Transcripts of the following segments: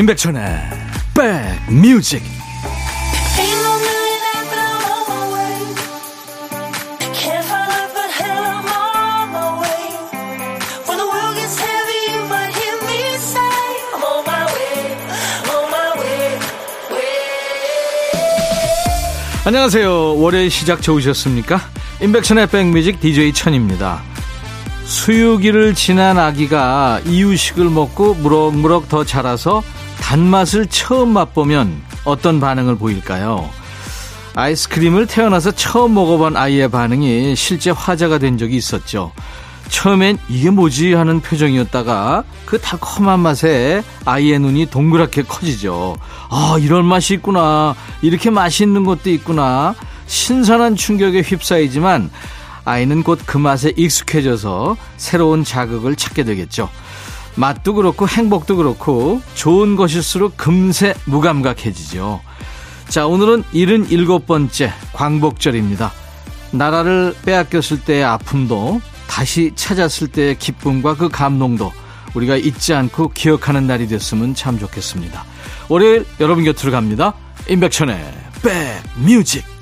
임백천의 백뮤직 안녕하세요. 월요일 시작 좋으셨습니까? 임백천의 백뮤직 DJ 천입니다. 수유기를 지난 아기가 이유식을 먹고 무럭무럭 더 자라서 단맛을 처음 맛보면 어떤 반응을 보일까요? 아이스크림을 태어나서 처음 먹어본 아이의 반응이 실제 화제가 된 적이 있었죠. 처음엔 이게 뭐지 하는 표정이었다가 그 달콤한 맛에 아이의 눈이 동그랗게 커지죠. 아, 이런 맛이 있구나. 이렇게 맛있는 것도 있구나. 신선한 충격에 휩싸이지만 아이는 곧 그 맛에 익숙해져서 새로운 자극을 찾게 되겠죠. 맛도 그렇고 행복도 그렇고 좋은 것일수록 금세 무감각해지죠. 자, 오늘은 77번째 광복절입니다. 나라를 빼앗겼을 때의 아픔도 다시 찾았을 때의 기쁨과 그 감동도 우리가 잊지 않고 기억하는 날이 됐으면 참 좋겠습니다. 월요일 여러분 곁으로 갑니다. 임백천의 백뮤직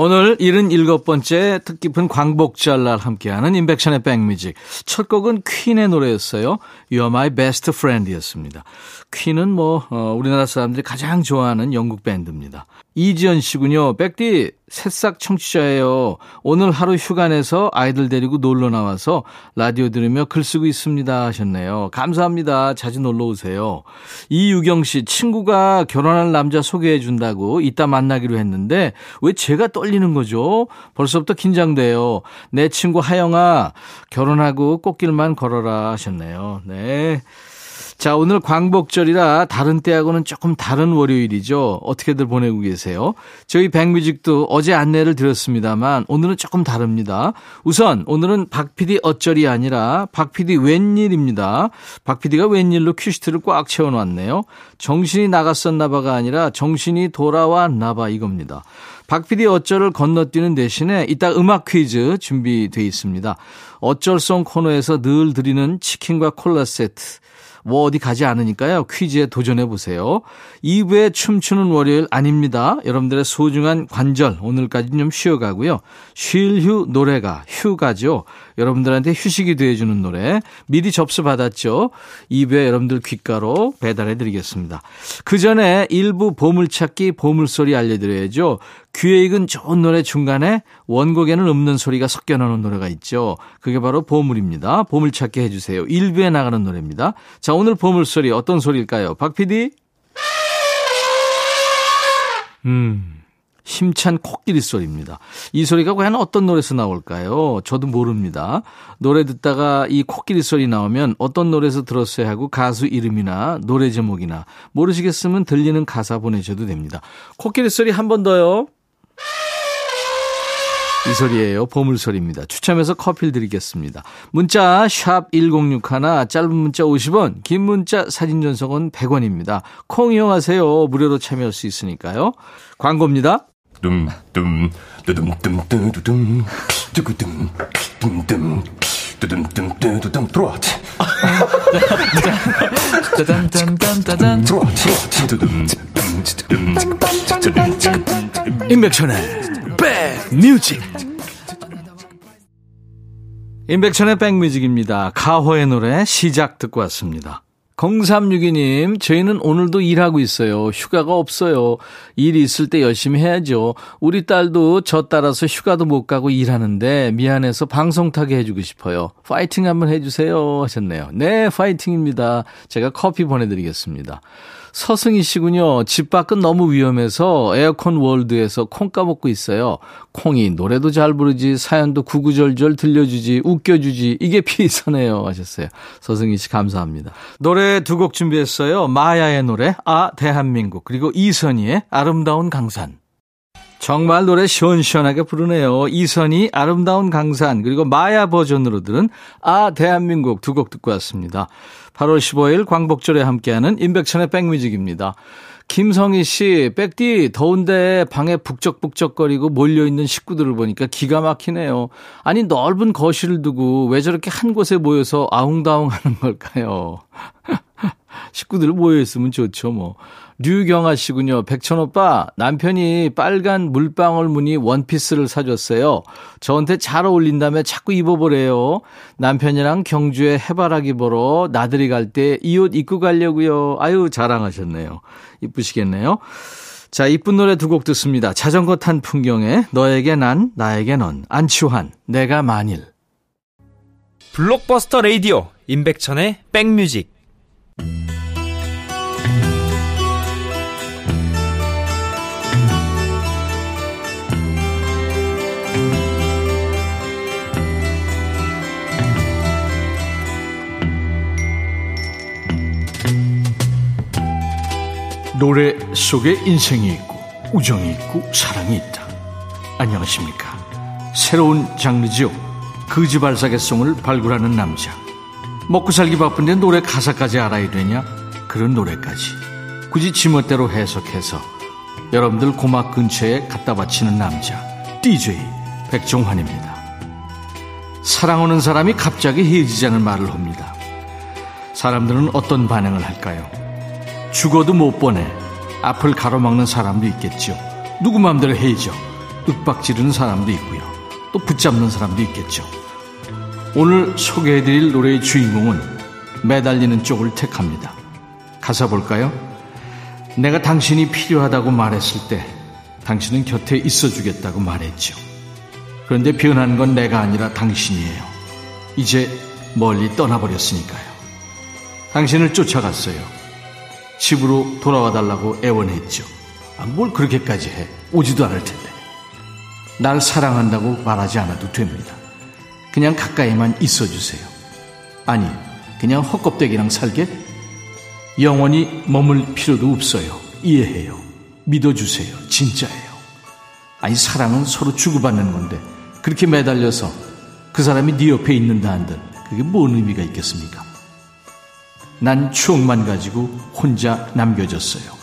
오늘 77번째 뜻깊은 광복절 날 함께하는 인백션의 백뮤직. 첫 곡은 퀸의 노래였어요. You're My Best Friend이었습니다. 퀸은 뭐 어, 우리나라 사람들이 가장 좋아하는 영국 밴드입니다. 이지연 씨군요. 백디 새싹 청취자예요. 오늘 하루 휴가 내서 아이들 데리고 놀러 나와서 라디오 들으며 글 쓰고 있습니다 하셨네요. 감사합니다. 자주 놀러 오세요. 이유경 씨 친구가 결혼할 남자 소개해 준다고 이따 만나기로 했는데 왜 제가 떨리는 거죠? 벌써부터 긴장돼요. 내 친구 하영아 결혼하고 꽃길만 걸어라 하셨네요. 네. 자, 오늘 광복절이라 다른 때하고는 조금 다른 월요일이죠. 어떻게들 보내고 계세요? 저희 백뮤직도 어제 안내를 드렸습니다만 오늘은 조금 다릅니다. 우선 오늘은 박 PD 어쩔이 아니라 박 PD 웬일입니다. 박 PD가 웬일로 큐시트를 꽉 채워놨네요. 정신이 나갔었나봐가 아니라 정신이 돌아왔나봐 이겁니다. 박 PD 어쩔을 건너뛰는 대신에 이따 음악 퀴즈 준비돼 있습니다. 어쩔송 코너에서 늘 드리는 치킨과 콜라 세트. 뭐 어디 가지 않으니까요. 퀴즈에 도전해 보세요. 2부에 춤추는 월요일 아닙니다. 여러분들의 소중한 관절 오늘까지 좀 쉬어가고요. 쉴 휴 노래가 휴가죠. 여러분들한테 휴식이 되어주는 노래 미리 접수 받았죠. 2부에 여러분들 귓가로 배달해 드리겠습니다. 그 전에 일부 보물찾기 보물소리 알려드려야죠. 귀에 익은 좋은 노래 중간에 원곡에는 없는 소리가 섞여 나오는 노래가 있죠. 그게 바로 보물입니다. 보물찾기 해주세요. 1부에 나가는 노래입니다. 자, 오늘 보물 소리 어떤 소리일까요? 박 PD? 음. 힘찬 코끼리 소리입니다. 이 소리가 과연 어떤 노래에서 나올까요? 저도 모릅니다. 노래 듣다가 이 코끼리 소리 나오면 어떤 노래에서 들었어야 하고 가수 이름이나 노래 제목이나 모르시겠으면 들리는 가사 보내셔도 됩니다. 코끼리 소리 한 번 더요. 이 소리예요. 보물소리입니다. 추첨해서 커피를 드리겠습니다. 문자 1061, 짧은 문자 50원, 긴 문자 사진 전송은 100원입니다. 콩 이용하세요. 무료로 참여할 수 있으니까요. 광고입니다. 둠둠 두둠둠 두둠 두구둠 둠둠 두둠둠 두둠 들어와 짜잔짠짠짠 들어와 임백천의 백뮤직 임백천의 백뮤직입니다. 가호의 노래 시작 듣고 왔습니다. 0362님, 저희는 오늘도 일하고 있어요. 휴가가 없어요. 일이 있을 때 열심히 해야죠. 우리 딸도 저 따라서 휴가도 못 가고 일하는데 미안해서 방송 타게 해주고 싶어요. 파이팅 한번 해주세요. 하셨네요. 네, 파이팅입니다. 제가 커피 보내드리겠습니다. 서승희 씨군요. 집 밖은 너무 위험해서 에어컨 월드에서 콩 까먹고 있어요. 콩이 노래도 잘 부르지, 사연도 구구절절 들려주지, 웃겨주지, 이게 비서네요. 하셨어요. 서승희 씨 감사합니다. 노래 두 곡 준비했어요. 마야의 노래, 아, 대한민국. 그리고 이선희의 아름다운 강산. 정말 노래 시원시원하게 부르네요. 이선희 아름다운 강산 그리고 마야 버전으로 들은 아 대한민국 두 곡 듣고 왔습니다. 8월 15일 광복절에 함께하는 인백천의 백뮤직입니다. 김성희 씨, 백디, 더운데 방에 북적북적거리고 몰려있는 식구들을 보니까 기가 막히네요. 아니, 넓은 거실을 두고 왜 저렇게 한 곳에 모여서 아웅다웅 하는 걸까요? 식구들 모여있으면 좋죠, 뭐. 류경아 씨군요. 백천 오빠, 남편이 빨간 물방울 무늬 원피스를 사줬어요. 저한테 잘 어울린다며 자꾸 입어보래요. 남편이랑 경주에 해바라기 보러 나들이 갈 때 이 옷 입고 가려고요. 아유, 자랑하셨네요. 이쁘시겠네요. 자, 이쁜 노래 두 곡 듣습니다. 자전거 탄 풍경에 너에게 난, 나에게 넌. 안치환, 내가 만일. 블록버스터 레이디오, 임백천의 백뮤직. 노래 속에 인생이 있고 우정이 있고 사랑이 있다. 안녕하십니까. 새로운 장르지요. 그지발사계송을 발굴하는 남자. 먹고 살기 바쁜데 노래 가사까지 알아야 되냐? 그런 노래까지. 굳이 지멋대로 해석해서 여러분들 고막 근처에 갖다 바치는 남자. DJ 백종환입니다. 사랑하는 사람이 갑자기 헤어지자는 말을 합니다. 사람들은 어떤 반응을 할까요? 죽어도 못 보내. 앞을 가로막는 사람도 있겠죠. 누구 마음대로 해야죠. 윽박 지르는 사람도 있고요. 또 붙잡는 사람도 있겠죠. 오늘 소개해드릴 노래의 주인공은 매달리는 쪽을 택합니다. 가사 볼까요? 내가 당신이 필요하다고 말했을 때 당신은 곁에 있어주겠다고 말했죠. 그런데 변한 건 내가 아니라 당신이에요. 이제 멀리 떠나버렸으니까요. 당신을 쫓아갔어요. 집으로 돌아와 달라고 애원했죠. 아, 뭘 그렇게까지 해? 오지도 않을 텐데. 날 사랑한다고 말하지 않아도 됩니다. 그냥 가까이만 있어 주세요. 아니, 그냥 헛껍데기랑 살게? 영원히 머물 필요도 없어요. 이해해요. 믿어주세요. 진짜예요. 아니, 사랑은 서로 주고받는 건데, 그렇게 매달려서 그 사람이 네 옆에 있는다 한들, 그게 뭔 의미가 있겠습니까? 난 추억만 가지고 혼자 남겨졌어요.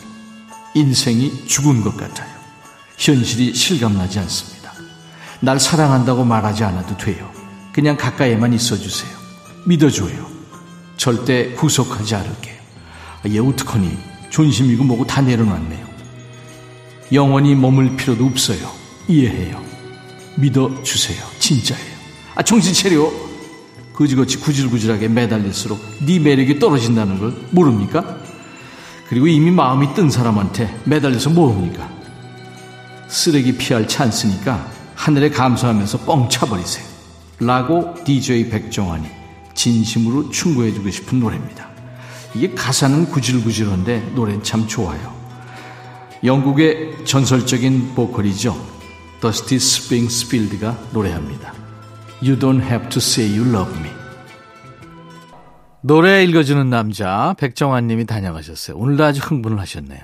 인생이 죽은 것 같아요. 현실이 실감나지 않습니다. 날 사랑한다고 말하지 않아도 돼요. 그냥 가까이만 있어주세요. 믿어줘요. 절대 후속하지 않을게요. 아, 얘 어떡하니? 존심이고 뭐고 다 내려놨네요. 영원히 머물 필요도 없어요. 이해해요. 믿어주세요. 진짜예요. 아, 정신 차려. 거지같이 구질구질하게 매달릴수록 네 매력이 떨어진다는 걸 모릅니까? 그리고 이미 마음이 뜬 사람한테 매달려서 뭐합니까? 쓰레기 피할 찬스니까 하늘에 감사하면서 뻥 차버리세요. 라고 DJ 백종환이 진심으로 충고해주고 싶은 노래입니다. 이게 가사는 구질구질한데 노래는 참 좋아요. 영국의 전설적인 보컬이죠. 더스티 스프링필드가 노래합니다. You don't have to say you love me. 노래 읽어주는 남자 백정환 님이 다녀가셨어요. 오늘도 아주 흥분을 하셨네요.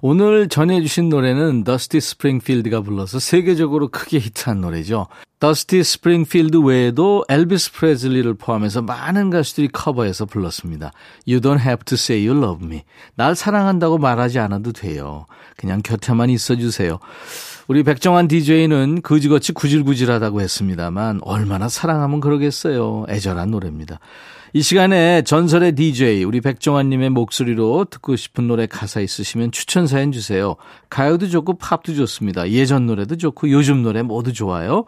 오늘 전해주신 노래는 더스티 스프링필드가 불러서 세계적으로 크게 히트한 노래죠. 더스티 스프링필드 외에도 엘비스 프레슬리를 포함해서 많은 가수들이 커버해서 불렀습니다. You don't have to say you love me. 날 사랑한다고 말하지 않아도 돼요. 그냥 곁에만 있어주세요. 우리 백정환 DJ는 그지같이 구질구질하다고 했습니다만 얼마나 사랑하면 그러겠어요. 애절한 노래입니다. 이 시간에 전설의 DJ 우리 백종환님의 목소리로 듣고 싶은 노래 가사 있으시면 추천 사연 주세요. 가요도 좋고 팝도 좋습니다. 예전 노래도 좋고 요즘 노래 모두 좋아요.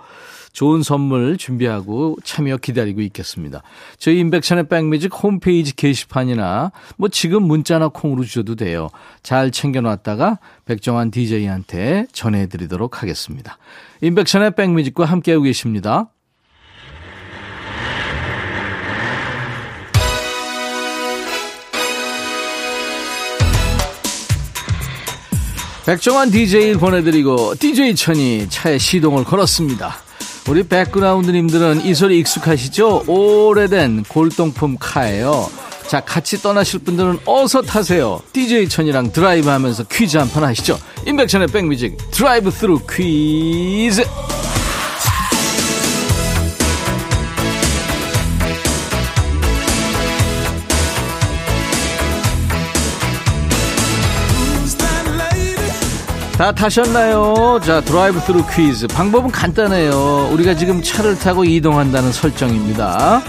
좋은 선물 준비하고 참여 기다리고 있겠습니다. 저희 인백션의 백뮤직 홈페이지 게시판이나 뭐 지금 문자나 콩으로 주셔도 돼요. 잘 챙겨놨다가 백종환 DJ한테 전해드리도록 하겠습니다. 인백션의 백뮤직과 함께하고 계십니다. 백종환 DJ 보내드리고 DJ 천이 차에 시동을 걸었습니다. 우리 백그라운드님들은 이 소리 익숙하시죠? 오래된 골동품 car예요. 자, 같이 떠나실 분들은 어서 타세요. DJ 천이랑 드라이브 하면서 퀴즈 한 판 하시죠. 임백천의 백뮤직 드라이브 스루 퀴즈. 다 타셨나요? 자, 드라이브 스루 퀴즈. 방법은 간단해요. 우리가 지금 차를 타고 이동한다는 설정입니다.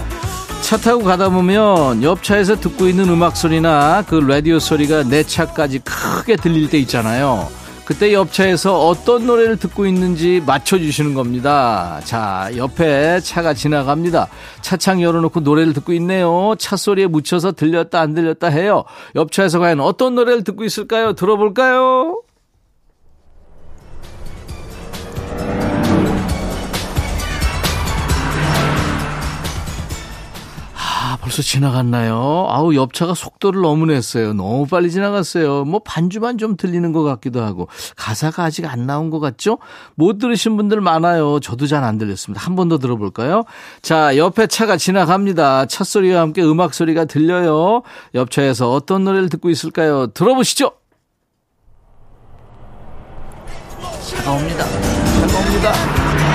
차 타고 가다 보면 옆 차에서 듣고 있는 음악 소리나 그 라디오 소리가 내 차까지 크게 들릴 때 있잖아요. 그때 옆 차에서 어떤 노래를 듣고 있는지 맞춰주시는 겁니다. 자, 옆에 차가 지나갑니다. 차창 열어놓고 노래를 듣고 있네요. 차 소리에 묻혀서 들렸다 안 들렸다 해요. 옆 차에서 과연 어떤 노래를 듣고 있을까요? 들어볼까요? 벌써 지나갔나요? 아우, 옆차가 속도를 너무 냈어요. 너무 빨리 지나갔어요. 뭐 반주만 좀 들리는 것 같기도 하고. 가사가 아직 안 나온 것 같죠? 못 들으신 분들 많아요. 저도 잘 안 들렸습니다. 한 번 더 들어볼까요? 자, 옆에 차가 지나갑니다. 차 소리와 함께 음악 소리가 들려요. 옆차에서 어떤 노래를 듣고 있을까요? 들어보시죠. 차가 옵니다. 차가 옵니다.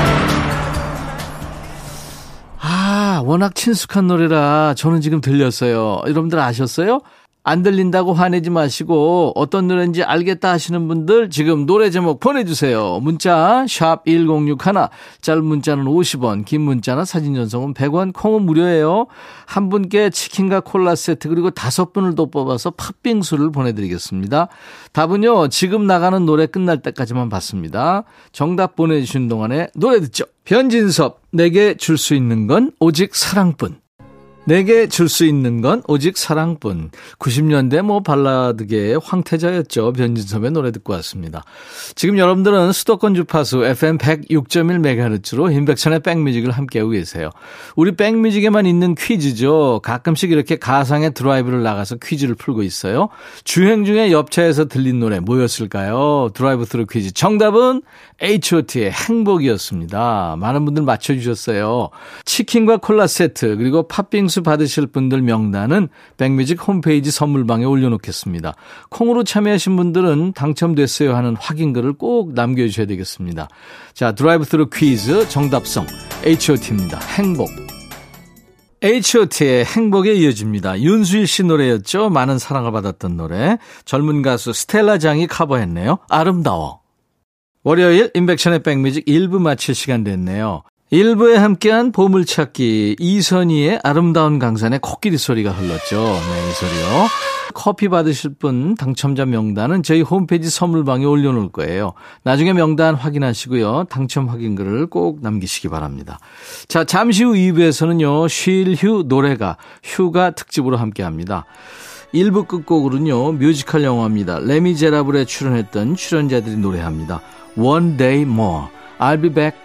아, 워낙 친숙한 노래라 저는 지금 들렸어요. 여러분들 아셨어요? 안 들린다고 화내지 마시고 어떤 노래인지 알겠다 하시는 분들 지금 노래 제목 보내주세요. 문자 샵 1061, 짧은 문자는 50원, 긴 문자나 사진 전송은 100원, 콩은 무료예요. 한 분께 치킨과 콜라 세트 그리고 다섯 분을 더 뽑아서 팥빙수를 보내드리겠습니다. 답은요 지금 나가는 노래 끝날 때까지만 받습니다. 정답 보내주신 동안에 노래 듣죠. 변진섭 내게 줄 수 있는 건 오직 사랑뿐. 내게 줄 수 있는 건 오직 사랑뿐. 90년대 뭐 발라드계의 황태자였죠. 변진섭의 노래 듣고 왔습니다. 지금 여러분들은 수도권 주파수 FM 106.1MHz로 인백천의 백뮤직을 함께하고 계세요. 우리 백뮤직에만 있는 퀴즈죠. 가끔씩 이렇게 가상의 드라이브를 나가서 퀴즈를 풀고 있어요. 주행 중에 옆차에서 들린 노래 뭐였을까요? 드라이브 스루 퀴즈. 정답은 H.O.T의 행복이었습니다. 많은 분들 맞춰주셨어요. 치킨과 콜라 세트 그리고 팥빙수 받으실 분들 명단은 백뮤직 홈페이지 선물방에 올려놓겠습니다. 콩으로 참여하신 분들은 당첨됐어요 하는 확인글을 꼭 남겨주셔야 되겠습니다. 자 드라이브 스루 퀴즈 정답 song H.O.T입니다. 행복. H.O.T의 행복에 이어집니다. 윤수일 씨 노래였죠. 많은 사랑을 받았던 노래. 젊은 가수 스텔라 장이 커버했네요. 아름다워. 월요일 임백천의 백뮤직 1부 마칠 시간 됐네요. 1부에 함께한 보물찾기 이선희의 아름다운 강산의 코끼리 소리가 흘렀죠. 네, 이 소리요. 커피 받으실 분 당첨자 명단은 저희 홈페이지 선물방에 올려놓을 거예요. 나중에 명단 확인하시고요. 당첨 확인글을 꼭 남기시기 바랍니다. 자, 잠시 후 2부에서는요. 쉴 휴 노래가 휴가 특집으로 함께합니다. 1부 끝곡으로는요. 뮤지컬 영화입니다. 레미제라블에 출연했던 출연자들이 노래합니다. One Day More. I'll be back.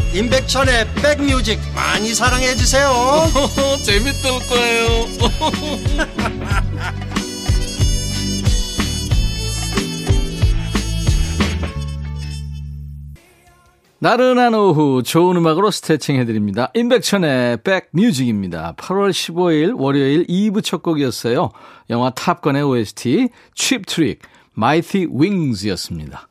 임백천의 백뮤직 많이 사랑해 주세요 재밌을 거예요 나른한 오후 좋은 음악으로 스트레칭 해드립니다. 임백천의 백뮤직입니다. 8월 15일 월요일 2부 첫 곡이었어요. 영화 탑건의 OST Cheap Trick Mighty Wings였습니다.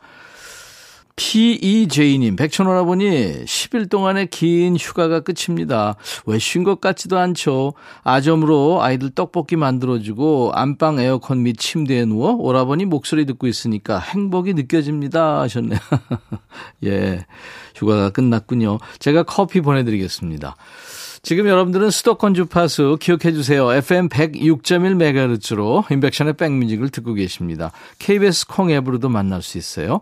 PEJ님, 백천 오라버니 10일 동안의 긴 휴가가 끝입니다. 왜 쉰 것 같지도 않죠. 아점으로 아이들 떡볶이 만들어주고 안방 에어컨 및 침대에 누워 오라버니 목소리 듣고 있으니까 행복이 느껴집니다. 하셨네요. 예. 휴가가 끝났군요. 제가 커피 보내드리겠습니다. 지금 여러분들은 수도권 주파수 기억해 주세요. FM 106.1MHz로 인백션의 백뮤직을 듣고 계십니다. KBS 콩 앱으로도 만날 수 있어요.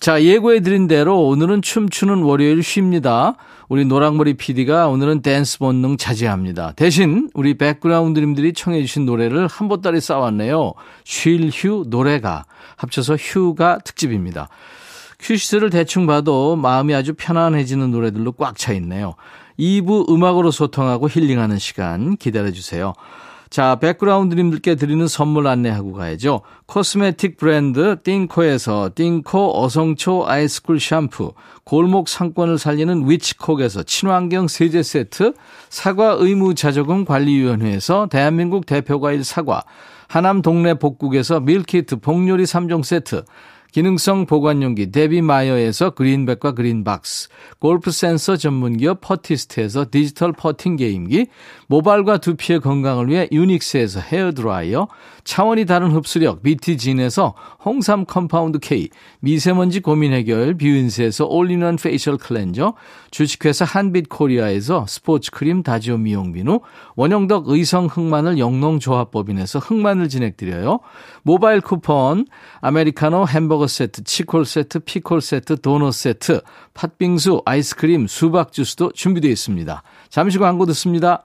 자, 예고해 드린 대로 오늘은 춤추는 월요일 쉽니다. 우리 노랑머리 PD가 오늘은 댄스 본능 자제합니다. 대신 우리 백그라운드님들이 청해 주신 노래를 한 보따리 싸왔네요. 쉴 휴 노래 가 합쳐서 휴가 특집입니다. 큐시트를 대충 봐도 마음이 아주 편안해지는 노래들로 꽉 차 있네요. 2부 음악으로 소통하고 힐링하는 시간 기다려주세요. 자, 백그라운드님들께 드리는 선물 안내하고 가야죠. 코스메틱 브랜드 띵코에서 띵코 어성초 아이스쿨 샴푸, 골목 상권을 살리는 위치콕에서 친환경 세제 세트, 사과 의무 자조금 관리위원회에서 대한민국 대표과일 사과, 하남 동네 복국에서 밀키트 복요리 3종 세트, 기능성 보관용기 데비마이어에서 그린백과 그린박스, 골프 센서 전문기업 퍼티스트에서 디지털 퍼팅 게임기, 모발과 두피의 건강을 위해 유닉스에서 헤어드라이어, 차원이 다른 흡수력 BT진에서 홍삼 compound K, 미세먼지 고민 해결 뷰인스에서 all-in-one facial cleanser, 주식회사 한빛코리아에서 스포츠 크림 다지오 미용 비누, 원형덕 의성 흑마늘 영농조합법인에서 흑마늘 진행드려요. 모바일 쿠폰, 아메리카노 햄버거 세트, 치콜 세트, 피콜 세트, 도넛 세트, 팥빙수, 아이스크림, 수박 주스도 준비되어 있습니다. 잠시 광고 듣습니다.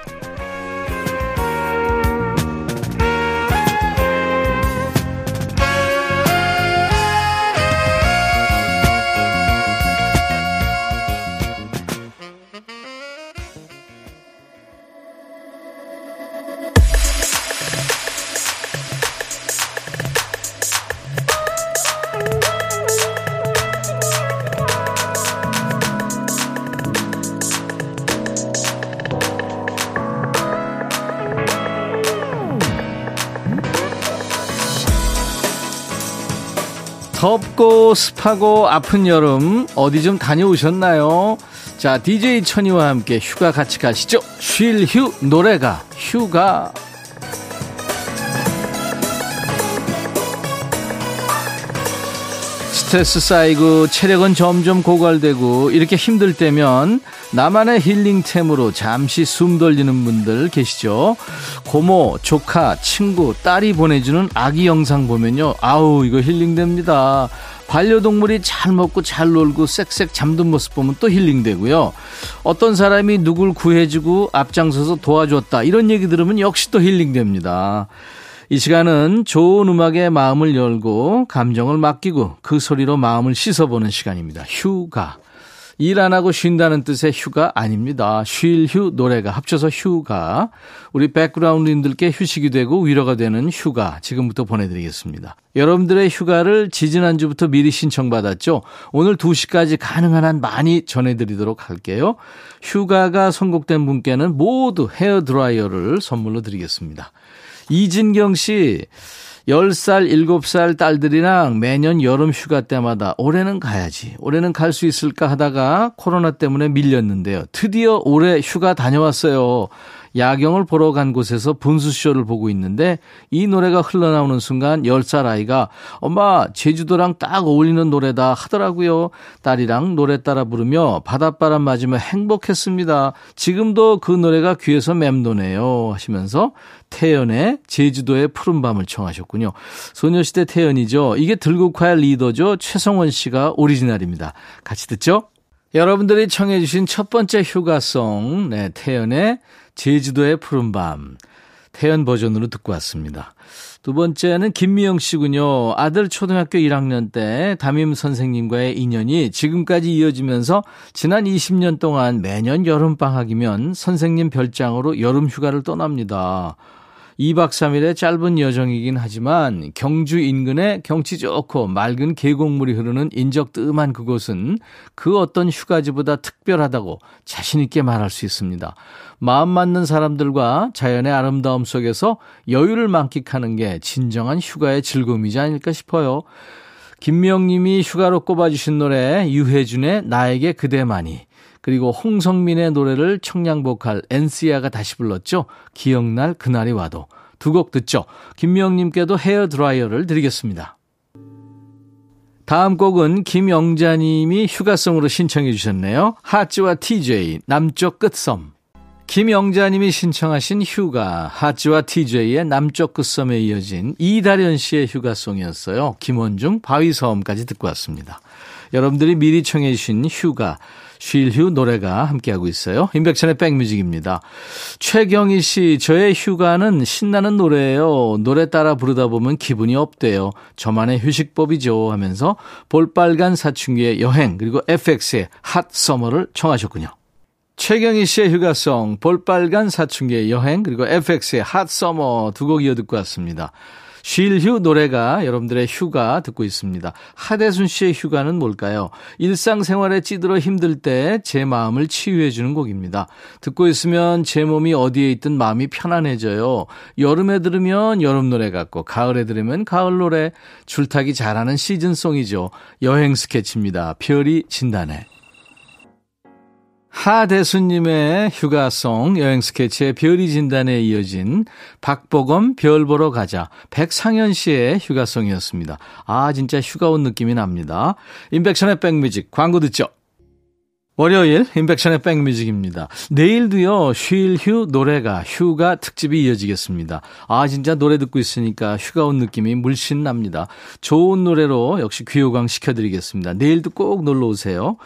덥고 습하고 아픈 여름 어디 좀 다녀오셨나요? 자, DJ 천이와 함께 휴가 같이 가시죠. 쉴 휴 노래가 휴가. 스트레스 쌓이고 체력은 점점 고갈되고 이렇게 힘들 때면 나만의 힐링템으로 잠시 숨 돌리는 분들 계시죠? 고모, 조카, 친구, 딸이 보내주는 아기 영상 보면요. 아우, 이거 힐링됩니다. 반려동물이 잘 먹고 잘 놀고 쌕쌕 잠든 모습 보면 또 힐링되고요. 어떤 사람이 누굴 구해주고 앞장서서 도와줬다. 이런 얘기 들으면 역시 또 힐링됩니다. 이 시간은 좋은 음악에 마음을 열고 감정을 맡기고 그 소리로 마음을 씻어보는 시간입니다. 휴가. 일 안 하고 쉰다는 뜻의 휴가 아닙니다. 쉴 휴 노래가 합쳐서 휴가. 우리 백그라운드님들께 휴식이 되고 위로가 되는 휴가 지금부터 보내드리겠습니다. 여러분들의 휴가를 지지난주부터 미리 신청받았죠. 오늘 2시까지 가능한 한 많이 전해드리도록 할게요. 휴가가 선곡된 분께는 모두 헤어드라이어를 선물로 드리겠습니다. 이진경 씨 10살, 7살 딸들이랑 매년 여름 휴가 때마다 올해는 가야지, 올해는 갈 수 있을까 하다가 코로나 때문에 밀렸는데요. 드디어 올해 휴가 다녀왔어요. 야경을 보러 간 곳에서 분수쇼를 보고 있는데 이 노래가 흘러나오는 순간 10살 아이가 엄마 제주도랑 딱 어울리는 노래다 하더라고요. 딸이랑 노래 따라 부르며 바닷바람 맞으며 행복했습니다. 지금도 그 노래가 귀에서 맴도네요 하시면서 태연의 제주도의 푸른 밤을 청하셨군요. 소녀시대 태연이죠. 이게 들국화의 리더죠. 최성원 씨가 오리지널입니다. 같이 듣죠? 여러분들이 청해 주신 첫 번째 휴가송 네, 태연의 제주도의 푸른밤 태연 버전으로 듣고 왔습니다. 두 번째는 김미영 씨군요. 아들 초등학교 1학년 때 담임 선생님과의 인연이 지금까지 이어지면서 지난 20년 동안 매년 여름방학이면 선생님 별장으로 여름 휴가를 떠납니다. 2박 3일의 짧은 여정이긴 하지만 경주 인근에 경치 좋고 맑은 계곡물이 흐르는 인적 뜸한 그곳은 그 어떤 휴가지보다 특별하다고 자신있게 말할 수 있습니다. 마음 맞는 사람들과 자연의 아름다움 속에서 여유를 만끽하는 게 진정한 휴가의 즐거움이지 않을까 싶어요. 김명님이 휴가로 꼽아주신 노래 유해준의 나에게 그대만이 그리고 홍성민의 노래를 청량보컬 엔시아가 다시 불렀죠. 기억날 그날이 와도 두 곡 듣죠. 김명님께도 헤어 드라이어를 드리겠습니다. 다음 곡은 김영자님이 휴가성으로 신청해 주셨네요. 하츠와 TJ 남쪽 끝섬. 김영자님이 신청하신 휴가 하츠와 TJ의 남쪽 끝섬에 이어진 이다련 씨의 휴가송이었어요. 김원중 바위섬까지 듣고 왔습니다. 여러분들이 미리 청해 주신 휴가 쉴휴 노래가 함께하고 있어요. 임백천의 백뮤직입니다. 최경희 씨, 저의 휴가는 신나는 노래예요. 노래 따라 부르다 보면 기분이 업돼요. 저만의 휴식법이죠 하면서 볼빨간 사춘기의 여행 그리고 FX의 핫 서머를 청하셨군요. 최경희 씨의 휴가송, 볼빨간 사춘기의 여행, 그리고 FX의 핫 서머 두 곡 이어 듣고 왔습니다. 쉴휴 노래가 여러분들의 휴가 듣고 있습니다. 하대순 씨의 휴가는 뭘까요? 일상생활에 찌들어 힘들 때 제 마음을 치유해 주는 곡입니다. 듣고 있으면 제 몸이 어디에 있든 마음이 편안해져요. 여름에 들으면 여름 노래 같고 가을에 들으면 가을 노래 줄타기 잘하는 시즌송이죠. 여행 스케치입니다. 별이 진다네. 하대수님의 휴가송 여행 스케치의 별이 진다네에 이어진 박보검 별 보러 가자 백상현 씨의 휴가송이었습니다. 아 진짜 휴가 온 느낌이 납니다. 임백천의 백뮤직 광고 듣죠. 월요일 임백천의 백뮤직입니다. 내일도요 쉴 휴 노래가 휴가 특집이 이어지겠습니다. 아 진짜 노래 듣고 있으니까 휴가 온 느낌이 물씬 납니다. 좋은 노래로 역시 귀호강 시켜드리겠습니다. 내일도 꼭 놀러 오세요.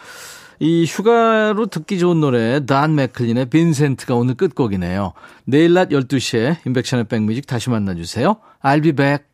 이 휴가로 듣기 좋은 노래 단 맥클린의 빈센트가 오늘 끝곡이네요. 내일 낮 12시에 인백션의 백뮤직 다시 만나주세요. I'll be back.